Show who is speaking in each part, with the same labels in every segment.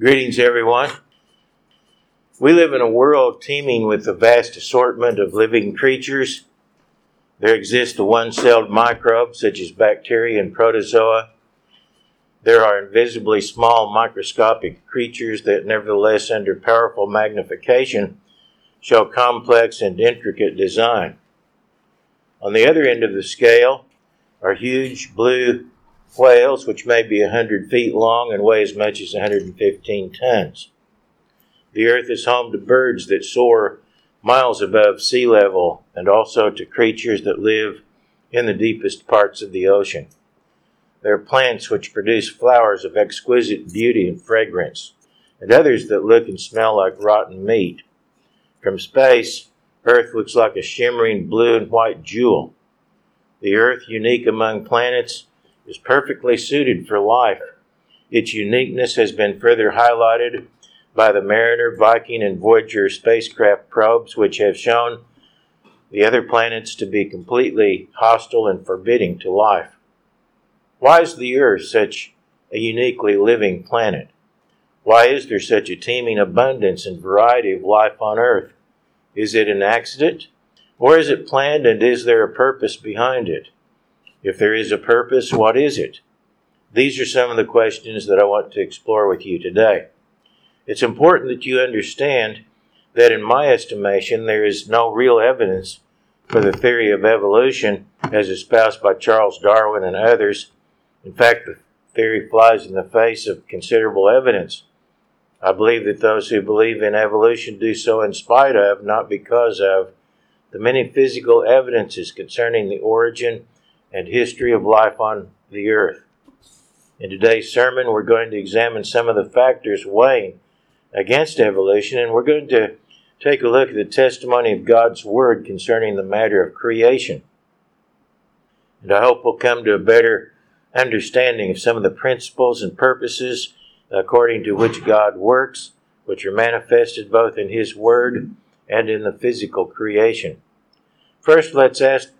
Speaker 1: Greetings, everyone. We live in a world teeming with a vast assortment of living creatures. There exist the one celled microbes such as bacteria and protozoa. There are invisibly small microscopic creatures that, nevertheless, under powerful magnification, show complex and intricate design. On the other end of the scale are huge blue whales, which may be 100 feet long and weigh as much as 115 tons. The earth is home to birds that soar miles above sea level and also to creatures that live in the deepest parts of the ocean. There are plants which produce flowers of exquisite beauty and fragrance, and others that look and smell like rotten meat. From space, Earth looks like a shimmering blue and white jewel. The Earth, unique among planets, is perfectly suited for life. Its uniqueness has been further highlighted by the Mariner, Viking, and Voyager spacecraft probes, which have shown the other planets to be completely hostile and forbidding to life. Why is the Earth such a uniquely living planet? Why is there such a teeming abundance and variety of life on Earth? Is it an accident? Or is it planned and is there a purpose behind it? If there is a purpose, what is it? These are some of the questions that I want to explore with you today. It's important that you understand that, in my estimation, there is no real evidence for the theory of evolution as espoused by Charles Darwin and others. In fact, the theory flies in the face of considerable evidence. I believe that those who believe in evolution do so in spite of, not because of, the many physical evidences concerning the origin and history of life on the earth. In today's sermon, we're going to examine some of the factors weighing against evolution, and we're going to take a look at the testimony of God's Word concerning the matter of creation. And I hope we'll come to a better understanding of some of the principles and purposes according to which God works, which are manifested both in His Word and in the physical creation. First, let's ask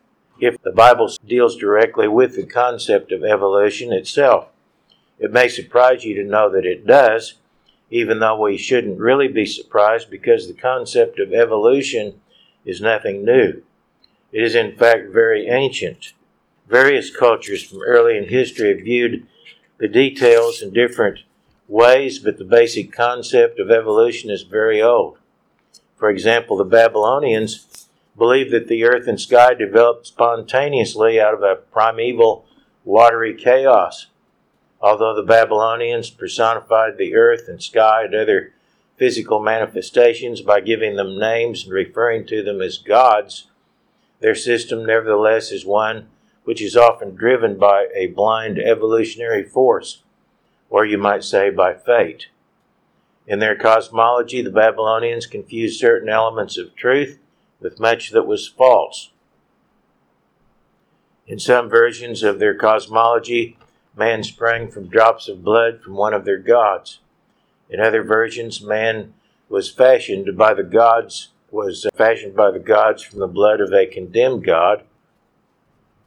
Speaker 1: if the Bible deals directly with the concept of evolution itself. It may surprise you to know that it does, even though we shouldn't really be surprised because the concept of evolution is nothing new. It is, in fact, very ancient. Various cultures from early in history have viewed the details in different ways, but the basic concept of evolution is very old. For example, the Babylonians believed that the earth and sky developed spontaneously out of a primeval watery chaos. Although the Babylonians personified the earth and sky and other physical manifestations by giving them names and referring to them as gods, their system nevertheless is one which is often driven by a blind evolutionary force, or you might say by fate. In their cosmology, the Babylonians confused certain elements of truth with much that was false. In some versions of their cosmology, man sprang from drops of blood from one of their gods. In other versions, man was fashioned by the gods was fashioned by the gods from the blood of a condemned god.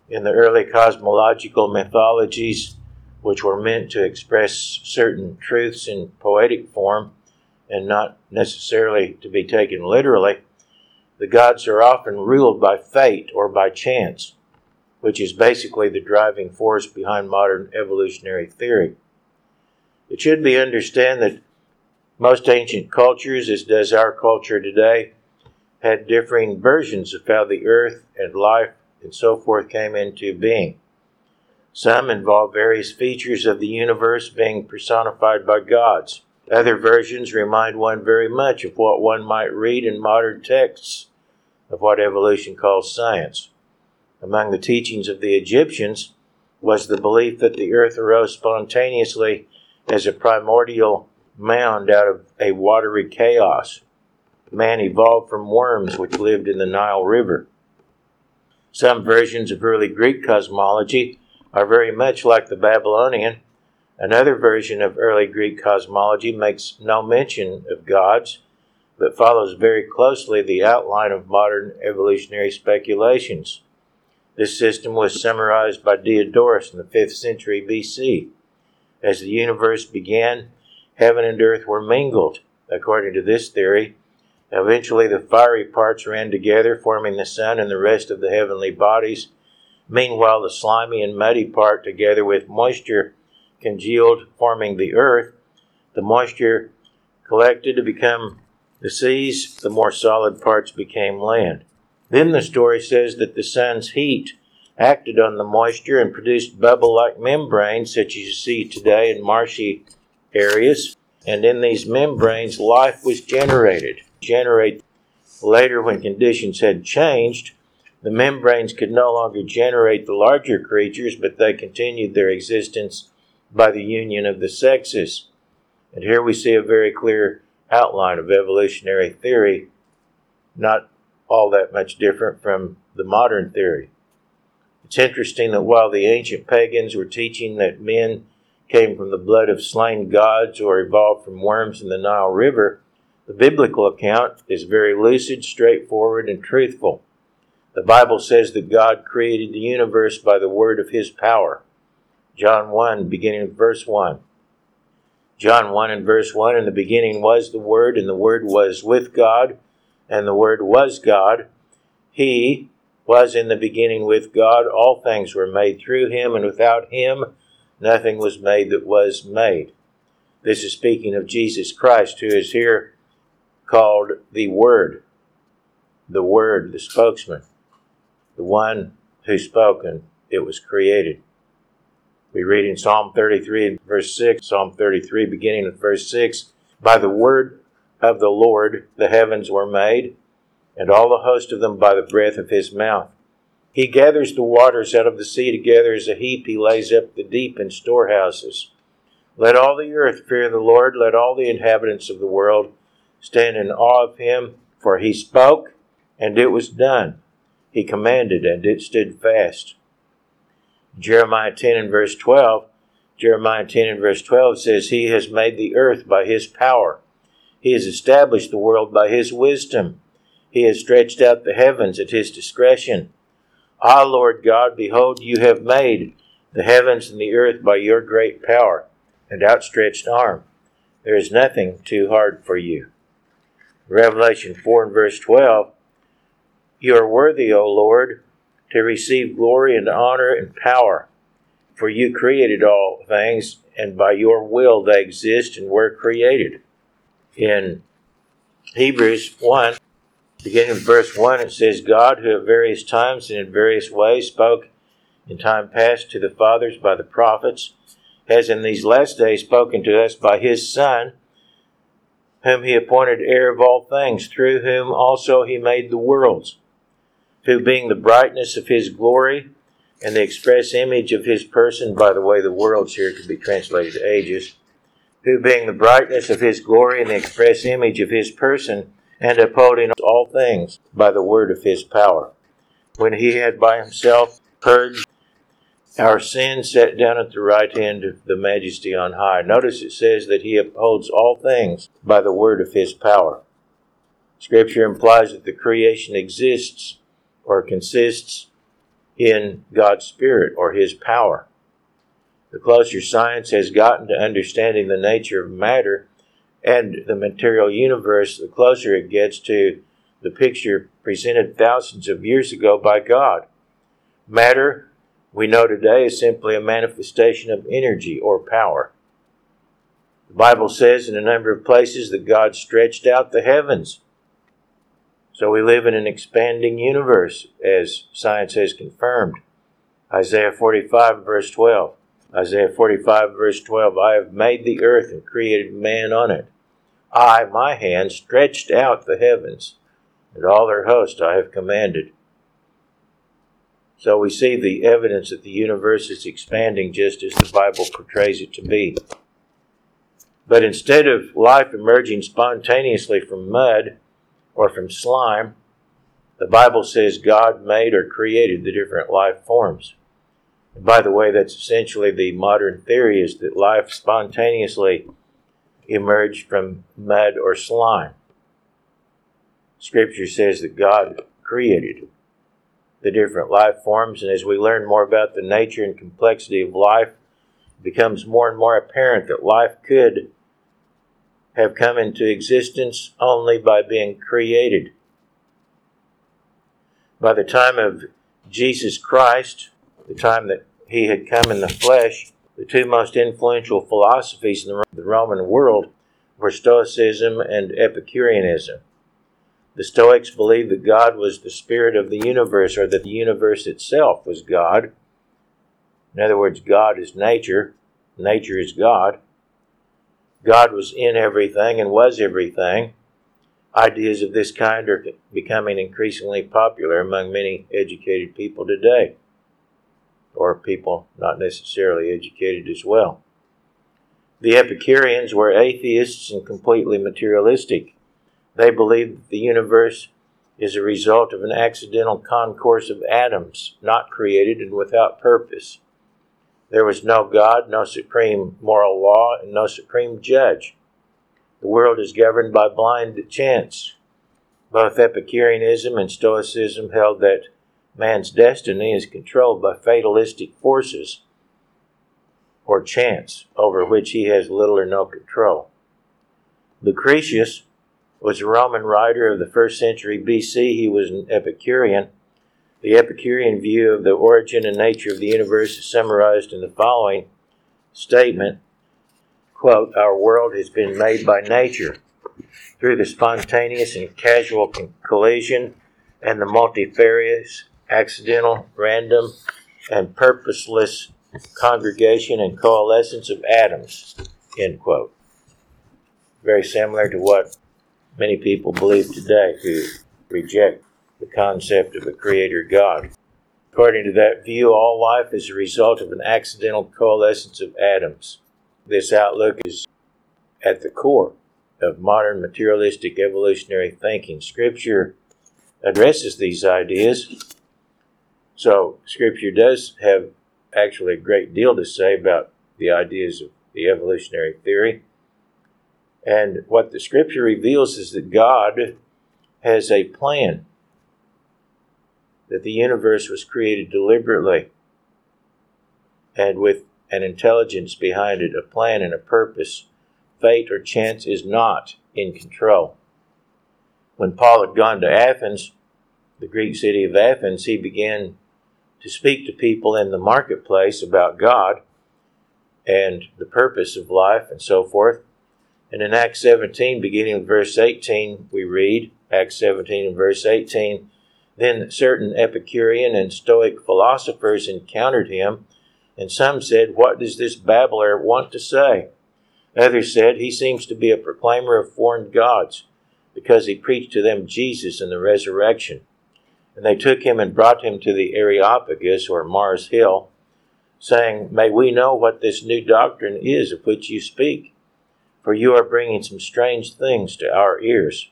Speaker 1: In the early cosmological mythologies, which were meant to express certain truths in poetic form and not necessarily to be taken literally, the gods are often ruled by fate or by chance, which is basically the driving force behind modern evolutionary theory. It should be understood that most ancient cultures, as does our culture today, had differing versions of how the earth and life and so forth came into being. Some involve various features of the universe being personified by gods. Other versions remind one very much of what one might read in modern texts of what evolution calls science. Among the teachings of the Egyptians was the belief that the earth arose spontaneously as a primordial mound out of a watery chaos. Man evolved from worms which lived in the Nile River. Some versions of early Greek cosmology are very much like the Babylonian. Another version of early Greek cosmology makes no mention of gods but follows very closely the outline of modern evolutionary speculations. This system was summarized by Diodorus in the 5th century BC. As the universe began, heaven and earth were mingled. According to this theory, eventually the fiery parts ran together, forming the sun and the rest of the heavenly bodies. Meanwhile, the slimy and muddy part, together with moisture, congealed, forming the earth. The moisture collected to become the seas, the more solid parts became land. Then the story says that the sun's heat acted on the moisture and produced bubble like membranes, such as you see today in marshy areas. And in these membranes, life was generated. Generate later, when conditions had changed, the membranes could no longer generate the larger creatures, but they continued their existence by the union of the sexes. And here we see a very clear outline of evolutionary theory, not all that much different from the modern theory. It's interesting that while the ancient pagans were teaching that men came from the blood of slain gods or evolved from worms in the Nile River, the biblical account is very lucid, straightforward, and truthful. The Bible says that God created the universe by the word of his power. John 1, beginning with verse 1. John 1 and verse 1 In the beginning was the Word, and the Word was with God, and the Word was God. He was in the beginning with God. All things were made through him, and without him nothing was made that was made. This is speaking of Jesus Christ, who is here called the Word, the Word, the spokesman, the one who spoke and it was created. We read in Psalm 33 verse 6, Psalm 33 beginning with verse 6, By the word of the Lord the heavens were made, and all the host of them by the breath of his mouth. He gathers the waters out of the sea together as a heap, he lays up the deep in storehouses. Let all the earth fear the Lord, let all the inhabitants of the world stand in awe of him, for he spoke, and it was done. He commanded, and it stood fast. Jeremiah 10 and verse 12, Jeremiah 10 and verse 12 says, He has made the earth by his power. He has established the world by his wisdom. He has stretched out the heavens at his discretion. Ah, Lord God, behold, you have made the heavens and the earth by your great power and outstretched arm. There is nothing too hard for you. Revelation 4 and verse 12 You are worthy, O Lord, to receive glory and honor and power, for you created all things, and by your will they exist and were created. In Hebrews 1, Beginning verse 1, it says, God, who at various times and in various ways spoke in time past to the fathers by the prophets, has in these last days spoken to us by his Son, whom he appointed heir of all things, through whom also he made the worlds, who being the brightness of his glory and the express image of his person, by the way, the worlds here could be translated ages, who being the brightness of his glory and the express image of his person, and upholding all things by the word of his power. When he had by himself purged our sins, sat down at the right hand of the majesty on high. Notice it says that he upholds all things by the word of his power. Scripture implies that the creation exists or consists in God's Spirit or His power. The closer science has gotten to understanding the nature of matter, and the material universe, the closer it gets to the picture presented thousands of years ago by God. Matter, we know today, is simply a manifestation of energy or power. The Bible says in a number of places that God stretched out the heavens. So we live in an expanding universe, as science has confirmed. Isaiah 45, verse 12. Isaiah 45, verse 12 I have made the earth and created man on it. I, my hand, stretched out the heavens, and all their host I have commanded. So we see the evidence that the universe is expanding just as the Bible portrays it to be. But instead of life emerging spontaneously from mud or from slime, the Bible says God made or created the different life forms. And by the way, that's essentially the modern theory is that life spontaneously emerged from mud or slime. Scripture says that God created the different life forms, and as we learn more about the nature and complexity of life, it becomes more and more apparent that life could have come into existence only by being created. By the time of Jesus Christ, the time that he had come in the flesh, the two most influential philosophies in the Roman world were Stoicism and Epicureanism. The Stoics believed that God was the spirit of the universe, or that the universe itself was God. In other words, God is nature, nature is God. God was in everything and was everything. Ideas of this kind are becoming increasingly popular among many educated people today, or people not necessarily educated as well. The Epicureans were atheists and completely materialistic. They believed that the universe is a result of an accidental concourse of atoms, not created and without purpose. There was no God, no supreme moral law, and no supreme judge. The world is governed by blind chance. Both Epicureanism and Stoicism held that man's destiny is controlled by fatalistic forces or chance over which he has little or no control. Lucretius was a Roman writer of the first century BC. He was an Epicurean. The Epicurean view of the origin and nature of the universe is summarized in the following statement quote, Our world has been made by nature through the spontaneous and casual collision and the multifarious, accidental, random, and purposeless congregation and coalescence of atoms, end quote. Very similar to what many people believe today who reject the concept of a creator God. According to that view, all life is a result of an accidental coalescence of atoms. This outlook is at the core of modern materialistic evolutionary thinking. Scripture addresses these ideas. So, Scripture does have actually a great deal to say about the ideas of the evolutionary theory. And what the scripture reveals is that God has a plan, that the universe was created deliberately and with an intelligence behind it, a plan and a purpose. Fate or chance is not in control. When Paul had gone to Athens, the Greek city of Athens, he began to speak to people in the marketplace about God and the purpose of life and so forth. And in Acts 17, beginning with verse 18, we read, Acts 17 and verse 18, Then certain Epicurean and Stoic philosophers encountered him, and some said, What does this babbler want to say? Others said, He seems to be a proclaimer of foreign gods, because he preached to them Jesus and the resurrection. And they took him and brought him to the Areopagus, or Mars Hill, saying, May we know what this new doctrine is of which you speak, for you are bringing some strange things to our ears.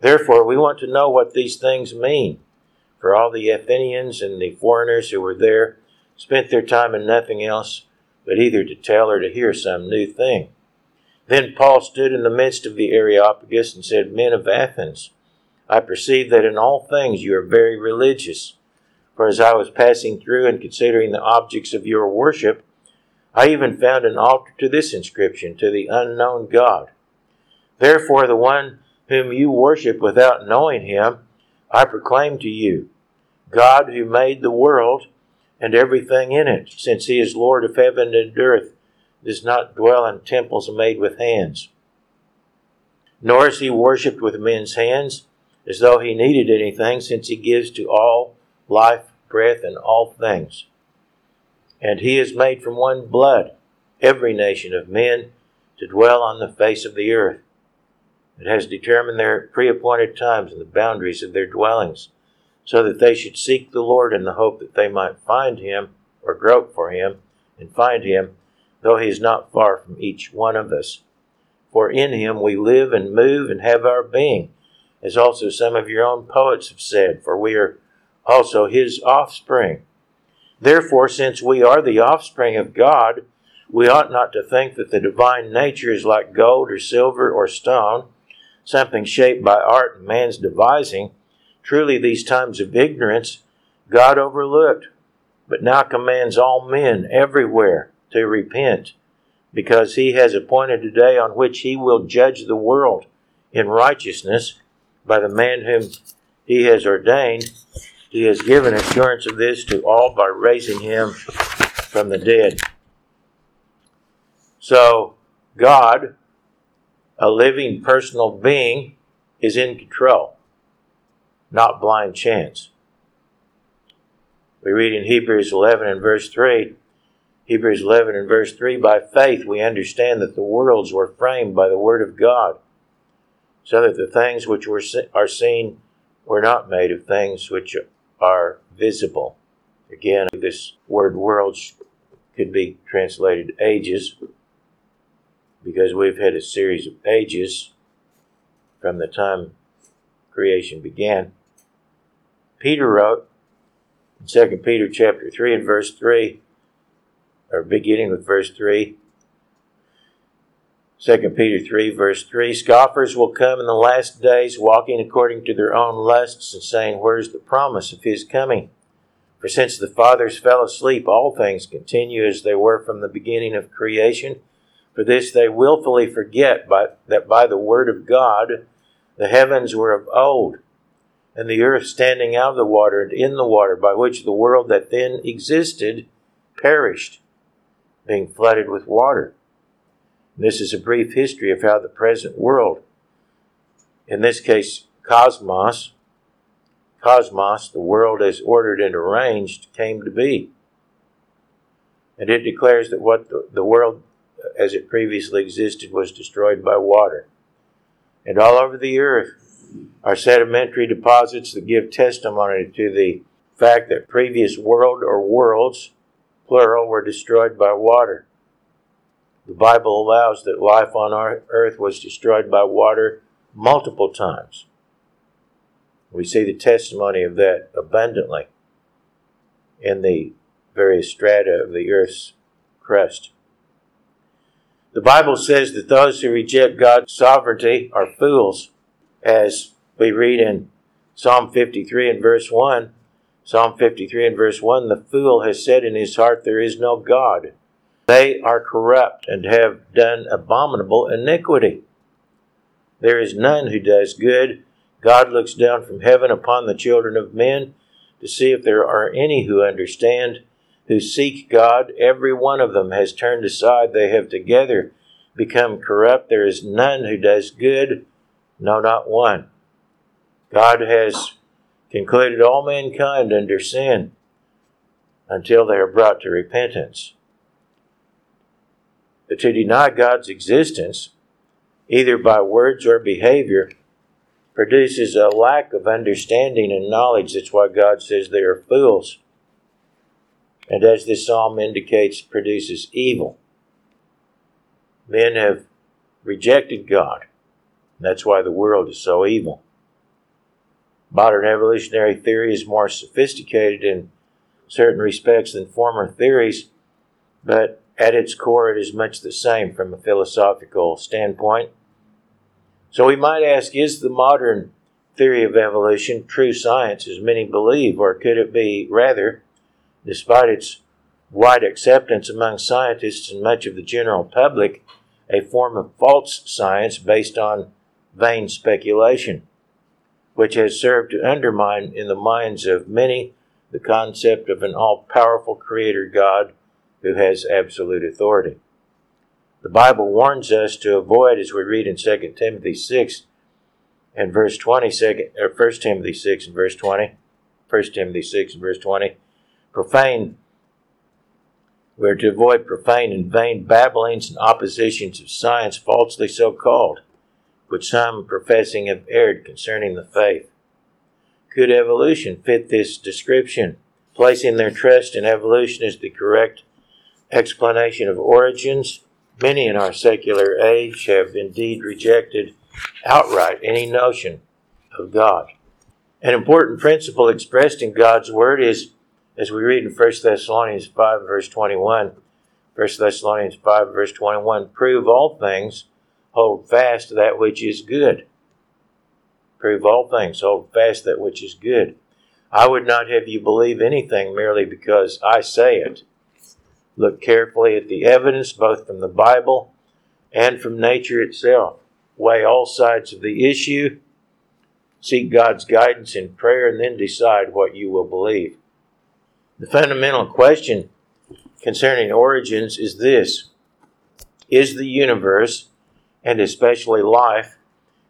Speaker 1: Therefore, we want to know what these things mean. For all the Athenians and the foreigners who were there spent their time in nothing else but either to tell or to hear some new thing. Then Paul stood in the midst of the Areopagus and said, Men of Athens, I perceive that in all things you are very religious. For as I was passing through and considering the objects of your worship, I even found an altar to this inscription, to the unknown God. Therefore, the one whom you worship without knowing him, I proclaim to you God who made the world and everything in it, since he is Lord of heaven and earth, does not dwell in temples made with hands. Nor is he worshipped with men's hands as though he needed anything, since he gives to all life, breath, and all things. And he has made from one blood every nation of men to dwell on the face of the earth. It has determined their pre appointed times and the boundaries of their dwellings, so that they should seek the Lord in the hope that they might find him or grope for him and find him, though he is not far from each one of us. For in him we live and move and have our being as also some of your own poets have said, for we are also his offspring. Therefore, since we are the offspring of God, we ought not to think that the divine nature is like gold or silver or stone, something shaped by art and man's devising. Truly, these times of ignorance God overlooked, but now commands all men everywhere to repent, because he has appointed a day on which he will judge the world in righteousness by the man whom he has ordained. He has given assurance of this to all by raising him from the dead. So, God, a living personal being, is in control, not blind chance. We read in Hebrews 11 and verse 3 Hebrews 11 and verse 3 By faith we understand that the worlds were framed by the Word of God, so that the things which were, are seen were not made of things which are visible. Again, this word worlds could be translated ages, because we've had a series of ages from the time creation began. Peter wrote in 2 Peter chapter 3 and verse 3, or beginning with verse 3. 2 Peter 3, verse 3 Scoffers will come in the last days, walking according to their own lusts, and saying, Where's the promise of his coming? For since the fathers fell asleep, all things continue as they were from the beginning of creation. For this they wilfully forget by, that by the word of God the heavens were of old, and the earth standing out of the water and in the water, by which the world that then existed perished being flooded with water. This is a brief history of how the present world, in this case cosmos, cosmos, the world as ordered and arranged, came to be. And it declares that what the, the world as it previously existed was destroyed by water. And all over the earth are sedimentary deposits that give testimony to the fact that previous world or worlds plural, were destroyed by water. The Bible allows that life on our earth was destroyed by water multiple times. We see the testimony of that abundantly in the various strata of the earth's crust. The Bible says that those who reject God's sovereignty are fools, as we read in Psalm 53 and verse 1. Psalm 53 and verse 1 The fool has said in his heart, There is no God. They are corrupt and have done abominable iniquity. There is none who does good. God looks down from heaven upon the children of men to see if there are any who understand, who seek God. Every one of them has turned aside. They have together become corrupt. There is none who does good, no, not one. God has concluded all mankind under sin until they are brought to repentance. But to deny God's existence, either by words or behavior, produces a lack of understanding and knowledge. That's why God says they are fools. And as this psalm indicates, produces evil. Men have rejected God. That's why the world is so evil. Modern evolutionary theory is more sophisticated in certain respects than former theories, but at its core, it is much the same from a philosophical standpoint. So we might ask is the modern theory of evolution true science, as many believe, or could it be rather, despite its wide acceptance among scientists and much of the general public, a form of false science based on vain speculation? which has served to undermine in the minds of many the concept of an all powerful Creator God who has absolute authority. The Bible warns us to avoid, as we read in 2 Timothy 6 and verse 20, second, or 1 Timothy 6 and verse 20, 1 Timothy 6 and verse 20, profane, we're to avoid profane and vain babblings and oppositions of science falsely so called which some professing have erred concerning the faith. Could evolution fit this description? Placing their trust in evolution as the correct explanation of origins, many in our secular age have indeed rejected outright any notion of God. An important principle expressed in God's Word is, as we read in 1 Thessalonians 5, verse 21, 1 Thessalonians 5, verse 21, prove all things, hold fast that which is good. Prove all things, hold fast that which is good. I would not have you believe anything merely because I say it. Look carefully at the evidence, both from the Bible and from nature itself. Weigh all sides of the issue. Seek God's guidance in prayer and then decide what you will believe. The fundamental question concerning origins is this Is the universe, and especially life,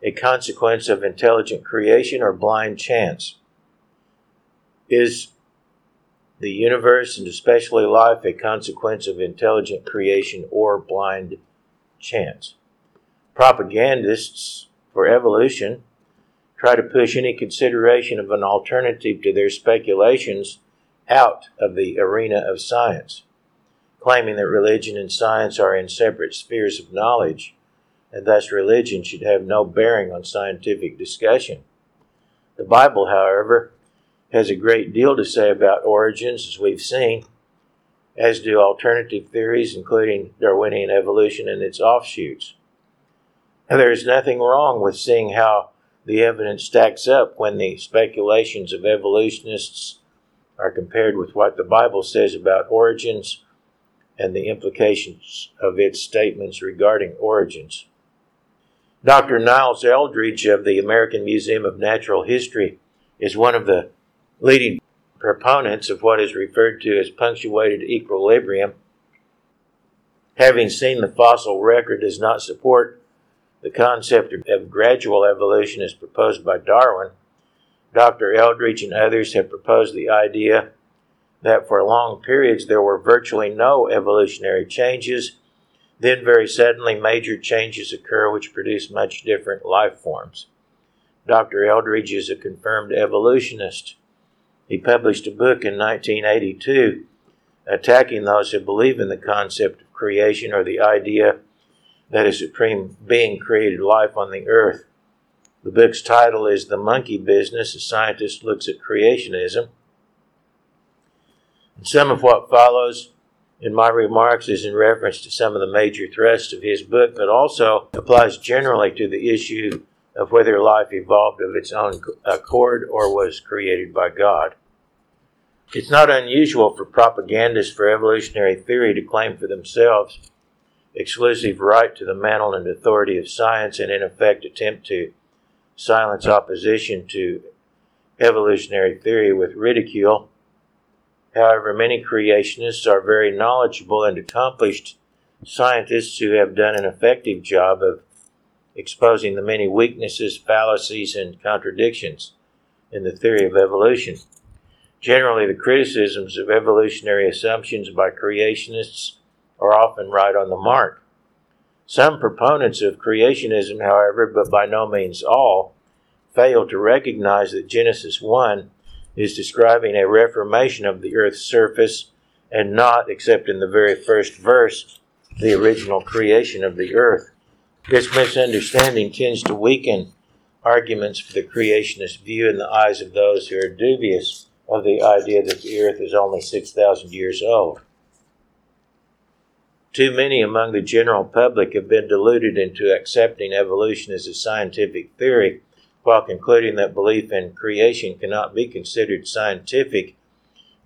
Speaker 1: a consequence of intelligent creation or blind chance? Is the universe, and especially life, a consequence of intelligent creation or blind chance? Propagandists for evolution try to push any consideration of an alternative to their speculations out of the arena of science, claiming that religion and science are in separate spheres of knowledge, and thus religion should have no bearing on scientific discussion. The Bible, however, has a great deal to say about origins, as we've seen, as do alternative theories, including Darwinian evolution and its offshoots. And there is nothing wrong with seeing how the evidence stacks up when the speculations of evolutionists are compared with what the Bible says about origins and the implications of its statements regarding origins. Dr. Niles Eldredge of the American Museum of Natural History is one of the leading proponents of what is referred to as punctuated equilibrium. Having seen the fossil record does not support the concept of gradual evolution as proposed by Darwin, Dr. Eldredge and others have proposed the idea that for long periods there were virtually no evolutionary changes. Then, very suddenly, major changes occur which produce much different life forms. Dr. Eldredge is a confirmed evolutionist. He published a book in 1982 attacking those who believe in the concept of creation or the idea that a supreme being created life on the earth. The book's title is The Monkey Business A Scientist Looks at Creationism. And some of what follows in my remarks is in reference to some of the major thrusts of his book, but also applies generally to the issue of whether life evolved of its own accord or was created by God. It's not unusual for propagandists for evolutionary theory to claim for themselves exclusive right to the mantle and authority of science and in effect attempt to silence opposition to evolutionary theory with ridicule. However, many creationists are very knowledgeable and accomplished scientists who have done an effective job of exposing the many weaknesses, fallacies, and contradictions in the theory of evolution. Generally, the criticisms of evolutionary assumptions by creationists are often right on the mark. Some proponents of creationism, however, but by no means all, fail to recognize that Genesis 1 is describing a reformation of the earth's surface and not, except in the very first verse, the original creation of the earth. This misunderstanding tends to weaken arguments for the creationist view in the eyes of those who are dubious of the idea that the earth is only 6,000 years old. Too many among the general public have been deluded into accepting evolution as a scientific theory, while concluding that belief in creation cannot be considered scientific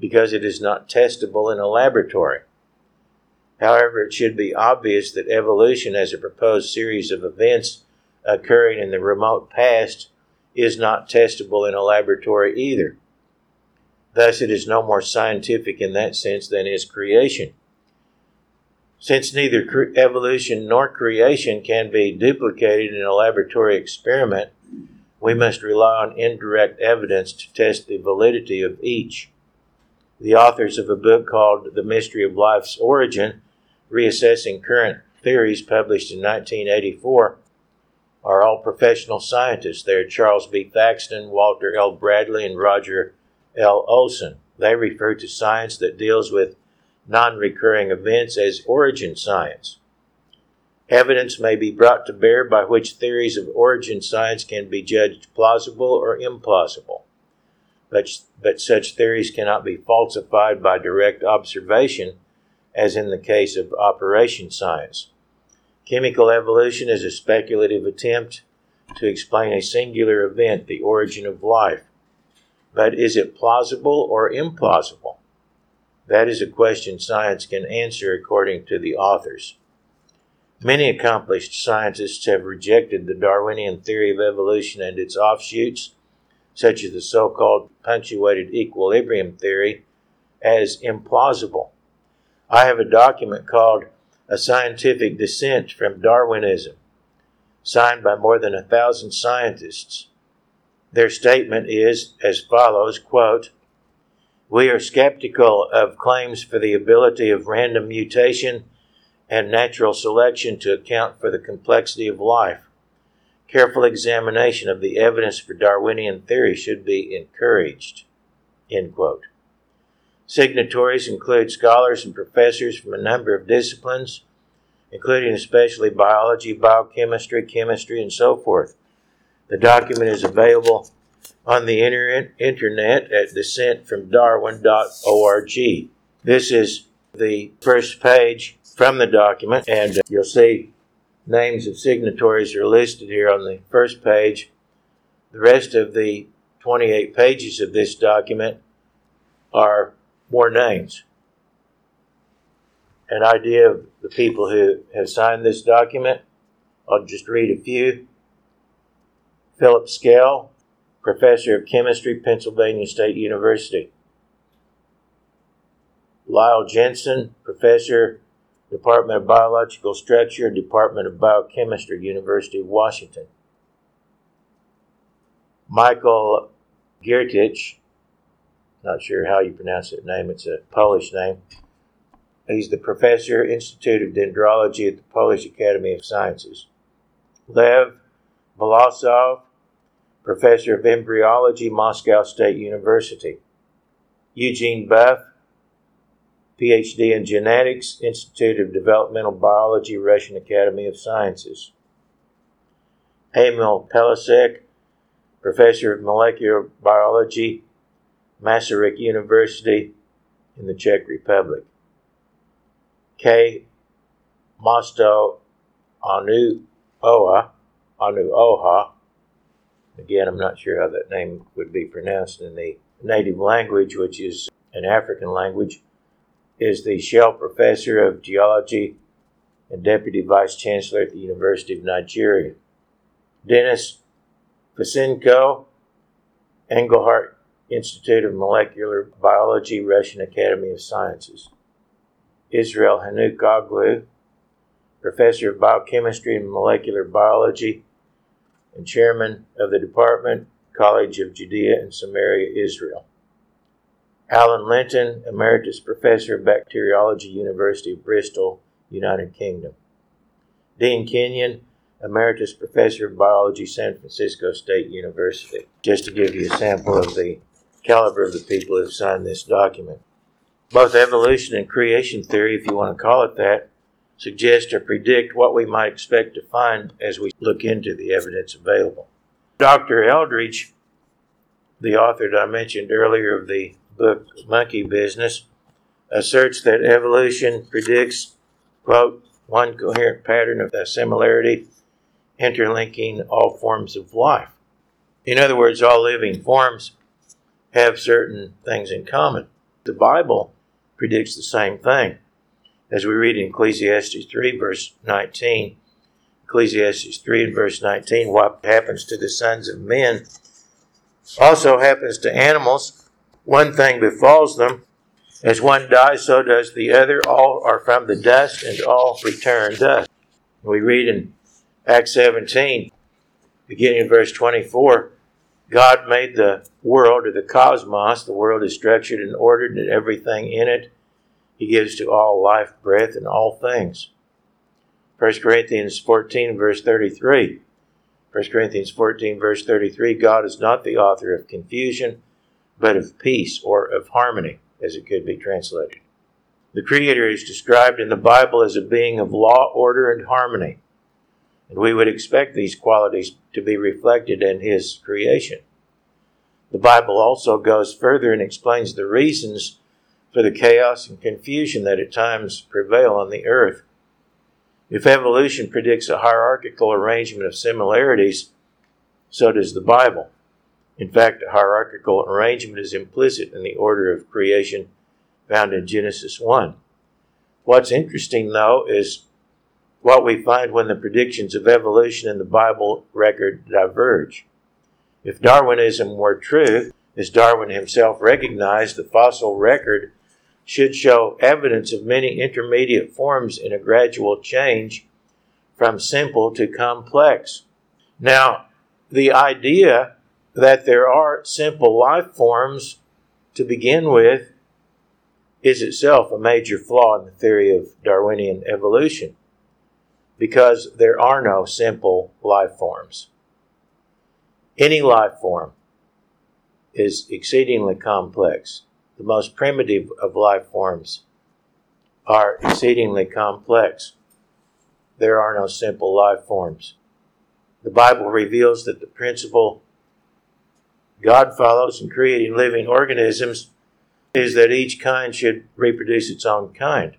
Speaker 1: because it is not testable in a laboratory. However, it should be obvious that evolution as a proposed series of events occurring in the remote past is not testable in a laboratory either. Thus, it is no more scientific in that sense than is creation. Since neither cre- evolution nor creation can be duplicated in a laboratory experiment, we must rely on indirect evidence to test the validity of each. The authors of a book called The Mystery of Life's Origin, Reassessing Current Theories, published in 1984, are all professional scientists. They're Charles B. Thaxton, Walter L. Bradley, and Roger L. Olsen. They refer to science that deals with non recurring events as origin science. Evidence may be brought to bear by which theories of origin science can be judged plausible or implausible. But, but such theories cannot be falsified by direct observation, as in the case of operation science. Chemical evolution is a speculative attempt to explain a singular event, the origin of life. But is it plausible or implausible? That is a question science can answer according to the authors. Many accomplished scientists have rejected the Darwinian theory of evolution and its offshoots, such as the so called punctuated equilibrium theory, as implausible. I have a document called A Scientific Dissent from Darwinism, signed by more than a thousand scientists. Their statement is as follows quote, We are skeptical of claims for the ability of random mutation and natural selection to account for the complexity of life. Careful examination of the evidence for Darwinian theory should be encouraged. Signatories include scholars and professors from a number of disciplines, including especially biology, biochemistry, chemistry, and so forth. The document is available on the internet at dissentfromdarwin.org. This is the first page from the document, and you'll see names of signatories are listed here on the first page. The rest of the 28 pages of this document are more names. An idea of the people who have signed this document. I'll just read a few. Philip Skell, Professor of Chemistry, Pennsylvania State University. Lyle Jensen, Professor, Department of Biological Structure, Department of Biochemistry, University of Washington. Michael Giertych, not sure how you pronounce that name, it's a Polish name. He's the professor, Institute of Dendrology at the Polish Academy of Sciences. Lev Volosov, professor of embryology, Moscow State University. Eugene Buff, PhD in Genetics, Institute of Developmental Biology, Russian Academy of Sciences. Emil Pelasek, Professor of Molecular Biology, Masaryk University in the Czech Republic. K. Mosto Anu Oha, Anu Oha. Again, I'm not sure how that name would be pronounced in the native language, which is an African language is the Shell Professor of Geology and Deputy Vice Chancellor at the University of Nigeria. Dennis Fasinko, Engelhardt Institute of Molecular Biology, Russian Academy of Sciences. Israel Hanuk Hanukoglu, Professor of Biochemistry and Molecular Biology and Chairman of the Department, College of Judea and Samaria, Israel. Alan Linton, Emeritus Professor of Bacteriology, University of Bristol, United Kingdom. Dean Kenyon, Emeritus Professor of Biology, San Francisco State University. Just to give you a sample of the caliber of the people who have signed this document. Both evolution and creation theory, if you want to call it that, suggest or predict what we might expect to find as we look into the evidence available. Dr. Eldredge, the author that I mentioned earlier of the book Monkey Business asserts that evolution predicts, quote, one coherent pattern of similarity interlinking all forms of life. In other words, all living forms have certain things in common. The Bible predicts the same thing. As we read in Ecclesiastes 3, verse 19, Ecclesiastes 3 and verse 19, what happens to the sons of men also happens to animals one thing befalls them. As one dies, so does the other. All are from the dust, and all return dust. We read in Acts 17, beginning in verse 24, God made the world, or the cosmos. The world is structured and ordered, and everything in it He gives to all life, breath, and all things. 1 Corinthians 14, verse 33. 1 Corinthians 14, verse 33 God is not the author of confusion but of peace or of harmony, as it could be translated. The Creator is described in the Bible as a being of law, order, and harmony, and we would expect these qualities to be reflected in His creation. The Bible also goes further and explains the reasons for the chaos and confusion that at times prevail on the earth. If evolution predicts a hierarchical arrangement of similarities, so does the Bible. In fact, a hierarchical arrangement is implicit in the order of creation found in Genesis 1. What's interesting, though, is what we find when the predictions of evolution in the Bible record diverge. If Darwinism were true, as Darwin himself recognized, the fossil record should show evidence of many intermediate forms in a gradual change from simple to complex. Now, the idea that there are simple life forms to begin with is itself a major flaw in the theory of Darwinian evolution because there are no simple life forms. Any life form is exceedingly complex. The most primitive of life forms are exceedingly complex. There are no simple life forms. The Bible reveals that the principle God follows in creating living organisms is that each kind should reproduce its own kind.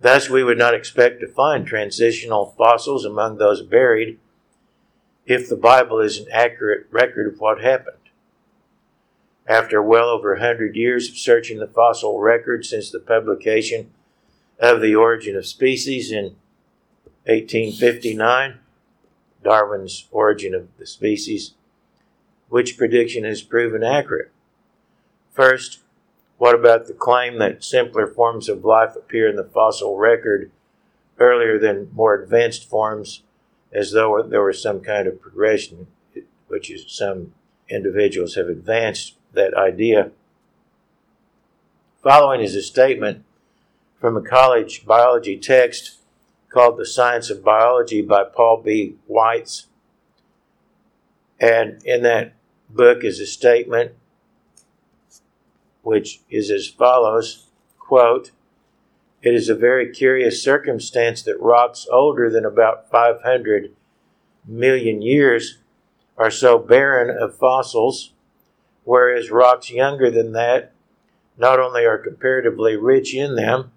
Speaker 1: Thus, we would not expect to find transitional fossils among those buried if the Bible is an accurate record of what happened. After well over a hundred years of searching the fossil record since the publication of The Origin of Species in 1859, Darwin's Origin of the Species, which prediction has proven accurate? First, what about the claim that simpler forms of life appear in the fossil record earlier than more advanced forms, as though there was some kind of progression, which is some individuals have advanced that idea. Following is a statement from a college biology text called The Science of Biology by Paul B. Weisz. And in that book is a statement which is as follows quote, It is a very curious circumstance that rocks older than about 500 million years are so barren of fossils, whereas rocks younger than that not only are comparatively rich in them,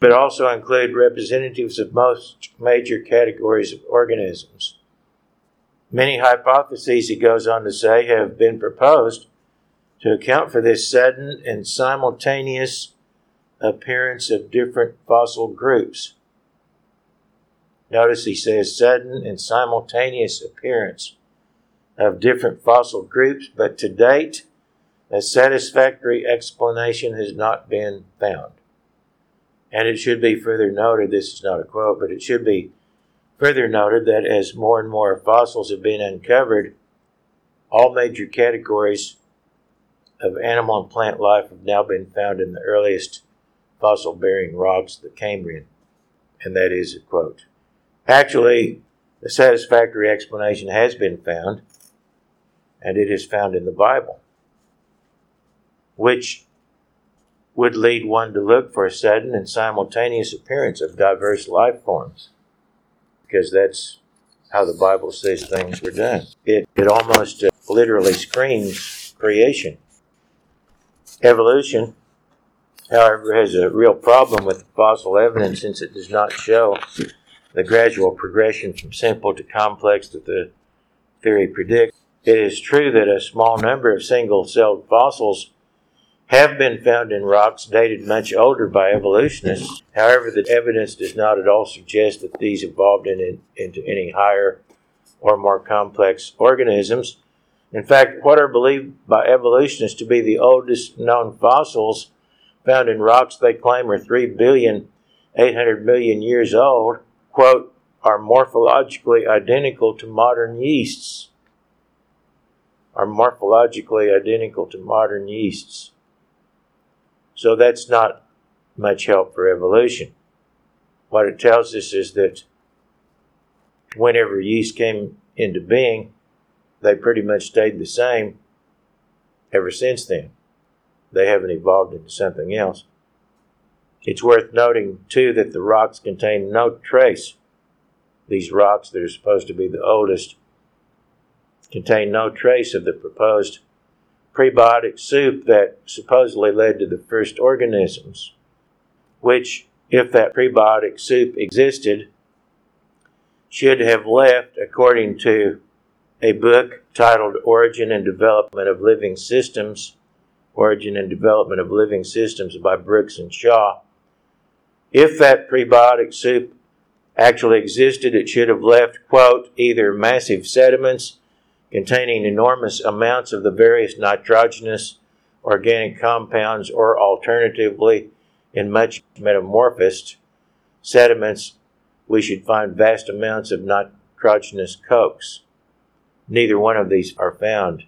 Speaker 1: but also include representatives of most major categories of organisms. Many hypotheses, he goes on to say, have been proposed to account for this sudden and simultaneous appearance of different fossil groups. Notice he says sudden and simultaneous appearance of different fossil groups, but to date, a satisfactory explanation has not been found. And it should be further noted, this is not a quote, but it should be further noted that as more and more fossils have been uncovered, all major categories of animal and plant life have now been found in the earliest fossil bearing rocks, the Cambrian. And that is a quote. Actually, a satisfactory explanation has been found, and it is found in the Bible, which would lead one to look for a sudden and simultaneous appearance of diverse life forms, because that's how the Bible says things were done. It, it almost uh, literally screams creation. Evolution, however, has a real problem with fossil evidence since it does not show the gradual progression from simple to complex that the theory predicts. It is true that a small number of single celled fossils have been found in rocks dated much older by evolutionists. However, the evidence does not at all suggest that these evolved in, into any higher or more complex organisms. In fact, what are believed by evolutionists to be the oldest known fossils found in rocks they claim are 3 billion 800 million years old, quote, are morphologically identical to modern yeasts. Are morphologically identical to modern yeasts. So that's not much help for evolution. What it tells us is that whenever yeast came into being, they pretty much stayed the same ever since then. They haven't evolved into something else. It's worth noting, too, that the rocks contain no trace. These rocks that are supposed to be the oldest contain no trace of the proposed prebiotic soup that supposedly led to the first organisms, which, if that prebiotic soup existed, should have left, according to a book titled Origin and Development of Living Systems Origin and Development of Living Systems by Brooks and Shaw. If that prebiotic soup actually existed, it should have left, quote, either massive sediments containing enormous amounts of the various nitrogenous organic compounds, or alternatively, in much metamorphosed sediments, we should find vast amounts of nitrogenous cokes. Neither one of these are found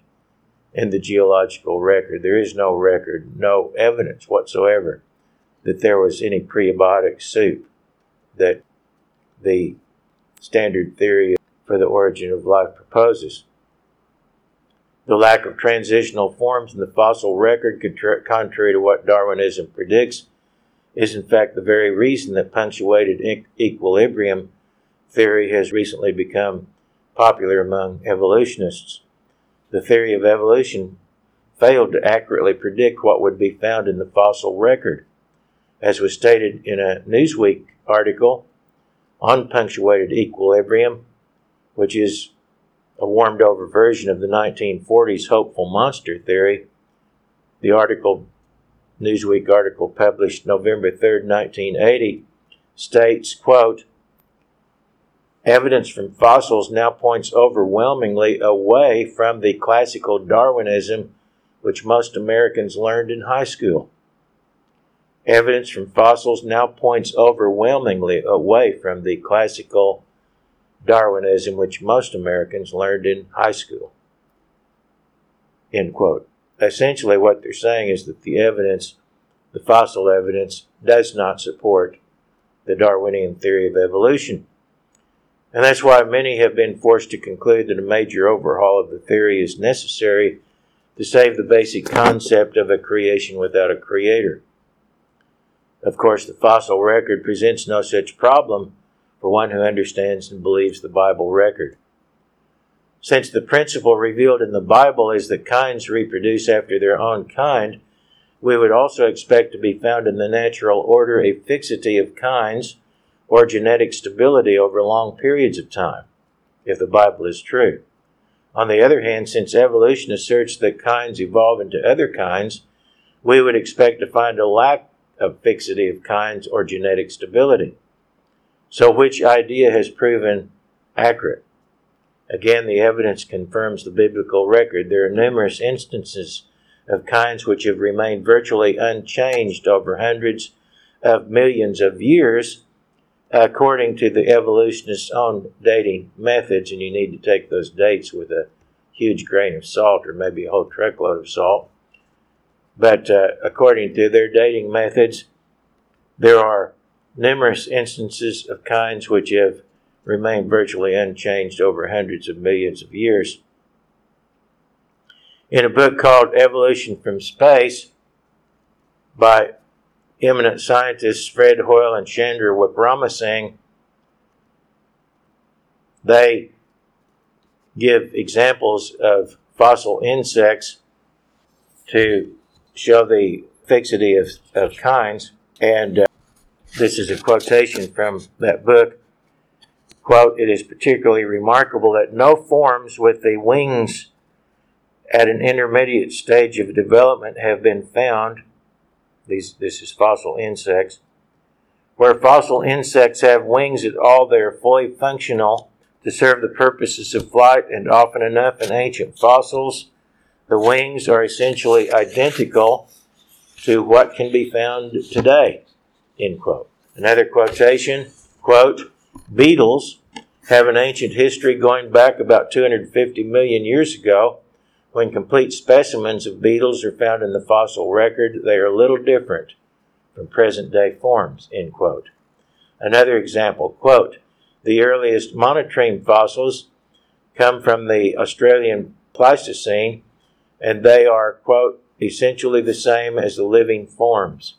Speaker 1: in the geological record. There is no record, no evidence whatsoever that there was any prebiotic soup that the standard theory for the origin of life proposes. The lack of transitional forms in the fossil record, contrary to what Darwinism predicts, is in fact the very reason that punctuated equilibrium theory has recently become popular among evolutionists. The theory of evolution failed to accurately predict what would be found in the fossil record. As was stated in a Newsweek article on punctuated equilibrium, which is a warmed over version of the 1940s hopeful monster theory, the article Newsweek article published November 3, 1980, states, quote, Evidence from fossils now points overwhelmingly away from the classical Darwinism which most Americans learned in high school. Evidence from fossils now points overwhelmingly away from the classical Darwinism which most Americans learned in high school. End quote essentially what they're saying is that the evidence, the fossil evidence, does not support the Darwinian theory of evolution. And that's why many have been forced to conclude that a major overhaul of the theory is necessary to save the basic concept of a creation without a creator. Of course, the fossil record presents no such problem for one who understands and believes the Bible record. Since the principle revealed in the Bible is that kinds reproduce after their own kind, we would also expect to be found in the natural order a fixity of kinds or genetic stability over long periods of time, if the Bible is true. On the other hand, since evolution asserts that kinds evolve into other kinds, we would expect to find a lack of fixity of kinds or genetic stability. So, which idea has proven accurate? Again, the evidence confirms the biblical record. There are numerous instances of kinds which have remained virtually unchanged over hundreds of millions of years, according to the evolutionists' own dating methods, and you need to take those dates with a huge grain of salt or maybe a whole truckload of salt. But uh, according to their dating methods, there are numerous instances of kinds which have remained virtually unchanged over hundreds of millions of years. In a book called Evolution from Space by eminent scientists Fred Hoyle and Chandra Wickramasinghe, they give examples of fossil insects to show the fixity of, of kinds. And uh, this is a quotation from that book. Quote, it is particularly remarkable that no forms with the wings at an intermediate stage of development have been found. These, this is fossil insects. Where fossil insects have wings at all, they are fully functional to serve the purposes of flight, and often enough in ancient fossils, the wings are essentially identical to what can be found today. End quote. Another quotation, quote, Beetles have an ancient history going back about 250 million years ago. When complete specimens of beetles are found in the fossil record, they are little different from present day forms. End quote. Another example, quote, the earliest monotreme fossils come from the Australian Pleistocene, and they are, quote, essentially the same as the living forms.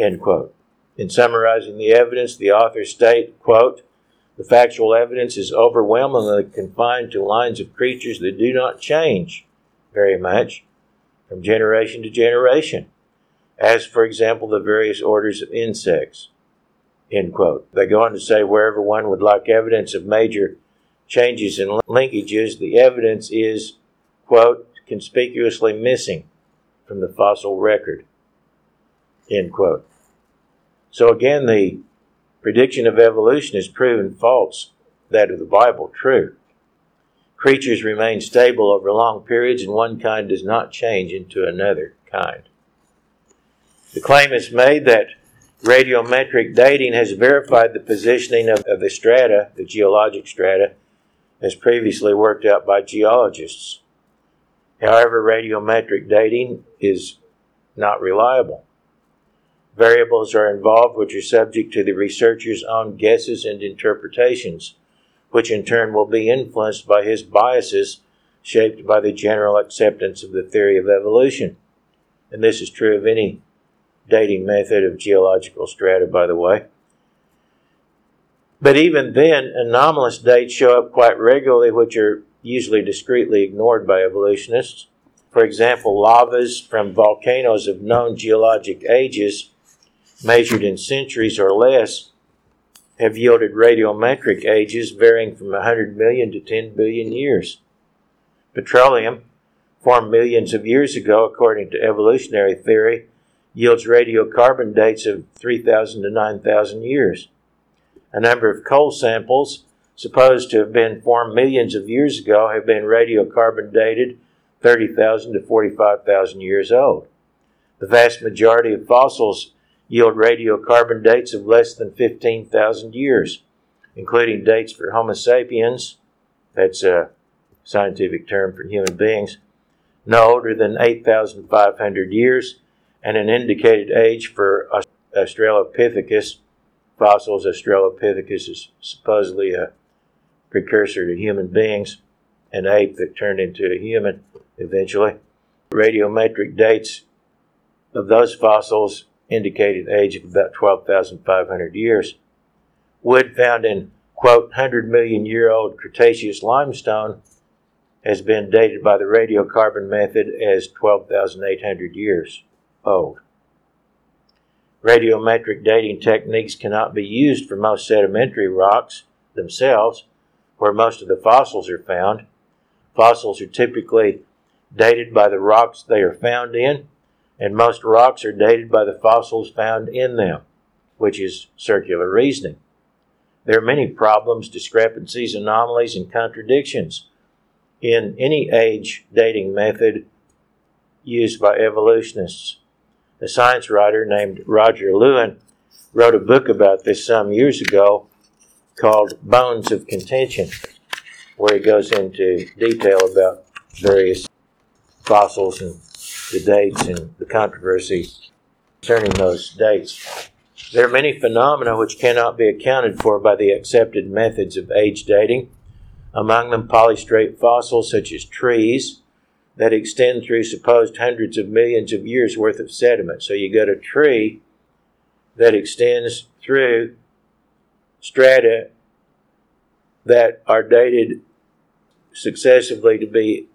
Speaker 1: End quote. In summarizing the evidence, the authors state, quote, the factual evidence is overwhelmingly confined to lines of creatures that do not change very much from generation to generation, as, for example, the various orders of insects. End quote. They go on to say wherever one would like evidence of major changes in linkages, the evidence is, quote, conspicuously missing from the fossil record. End quote. So again, the prediction of evolution is proven false, that of the Bible true. Creatures remain stable over long periods, and one kind does not change into another kind. The claim is made that radiometric dating has verified the positioning of, of the strata, the geologic strata, as previously worked out by geologists. However, radiometric dating is not reliable. Variables are involved which are subject to the researcher's own guesses and interpretations, which in turn will be influenced by his biases shaped by the general acceptance of the theory of evolution. And this is true of any dating method of geological strata, by the way. But even then, anomalous dates show up quite regularly, which are usually discreetly ignored by evolutionists. For example, lavas from volcanoes of known geologic ages, measured in centuries or less, have yielded radiometric ages varying from 100 million to 10 billion years. Petroleum, formed millions of years ago according to evolutionary theory, yields radiocarbon dates of 3,000 to 9,000 years. A number of coal samples, supposed to have been formed millions of years ago, have been radiocarbon dated 30,000 to 45,000 years old. The vast majority of fossils yield radiocarbon dates of less than 15,000 years, including dates for Homo sapiens, that's a scientific term for human beings, no older than 8,500 years, and an indicated age for Australopithecus fossils. Australopithecus is supposedly a precursor to human beings, an ape that turned into a human eventually. Radiometric dates of those fossils indicate an age of about 12,500 years. Wood found in, quote, 100 million year old Cretaceous limestone has been dated by the radiocarbon method as 12,800 years old. Radiometric dating techniques cannot be used for most sedimentary rocks themselves, where most of the fossils are found. Fossils are typically dated by the rocks they are found in, and most rocks are dated by the fossils found in them, which is circular reasoning. There are many problems, discrepancies, anomalies, and contradictions in any age dating method used by evolutionists. A science writer named Roger Lewin wrote a book about this some years ago called Bones of Contention, where he goes into detail about various fossils and the dates and the controversy concerning those dates. There are many phenomena which cannot be accounted for by the accepted methods of age dating, among them polystrate fossils such as trees, that extend through supposed hundreds of millions of years worth of sediment. So you got a tree that extends through strata that are dated successively to be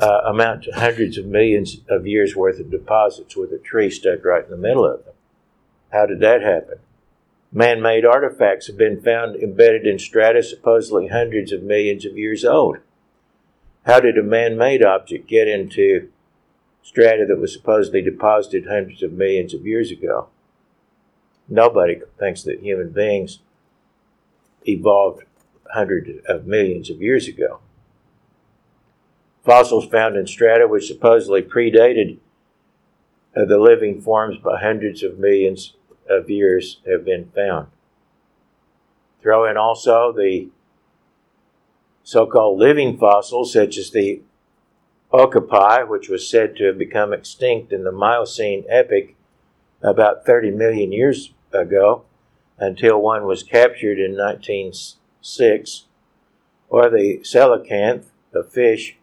Speaker 1: uh, amount to hundreds of millions of years worth of deposits with a tree stuck right in the middle of them. How did that happen? Man made artifacts have been found embedded in strata supposedly hundreds of millions of years old. How did a man made object get into strata that was supposedly deposited hundreds of millions of years ago? Nobody thinks that human beings evolved hundreds of millions of years ago. Fossils found in strata which supposedly predated uh, the living forms by hundreds of millions of years have been found. Throw in also the so called living fossils, such as the Okapi, which was said to have become extinct in the Miocene epoch about 30 million years ago until one was captured in 1906, or the coelacanth, a fish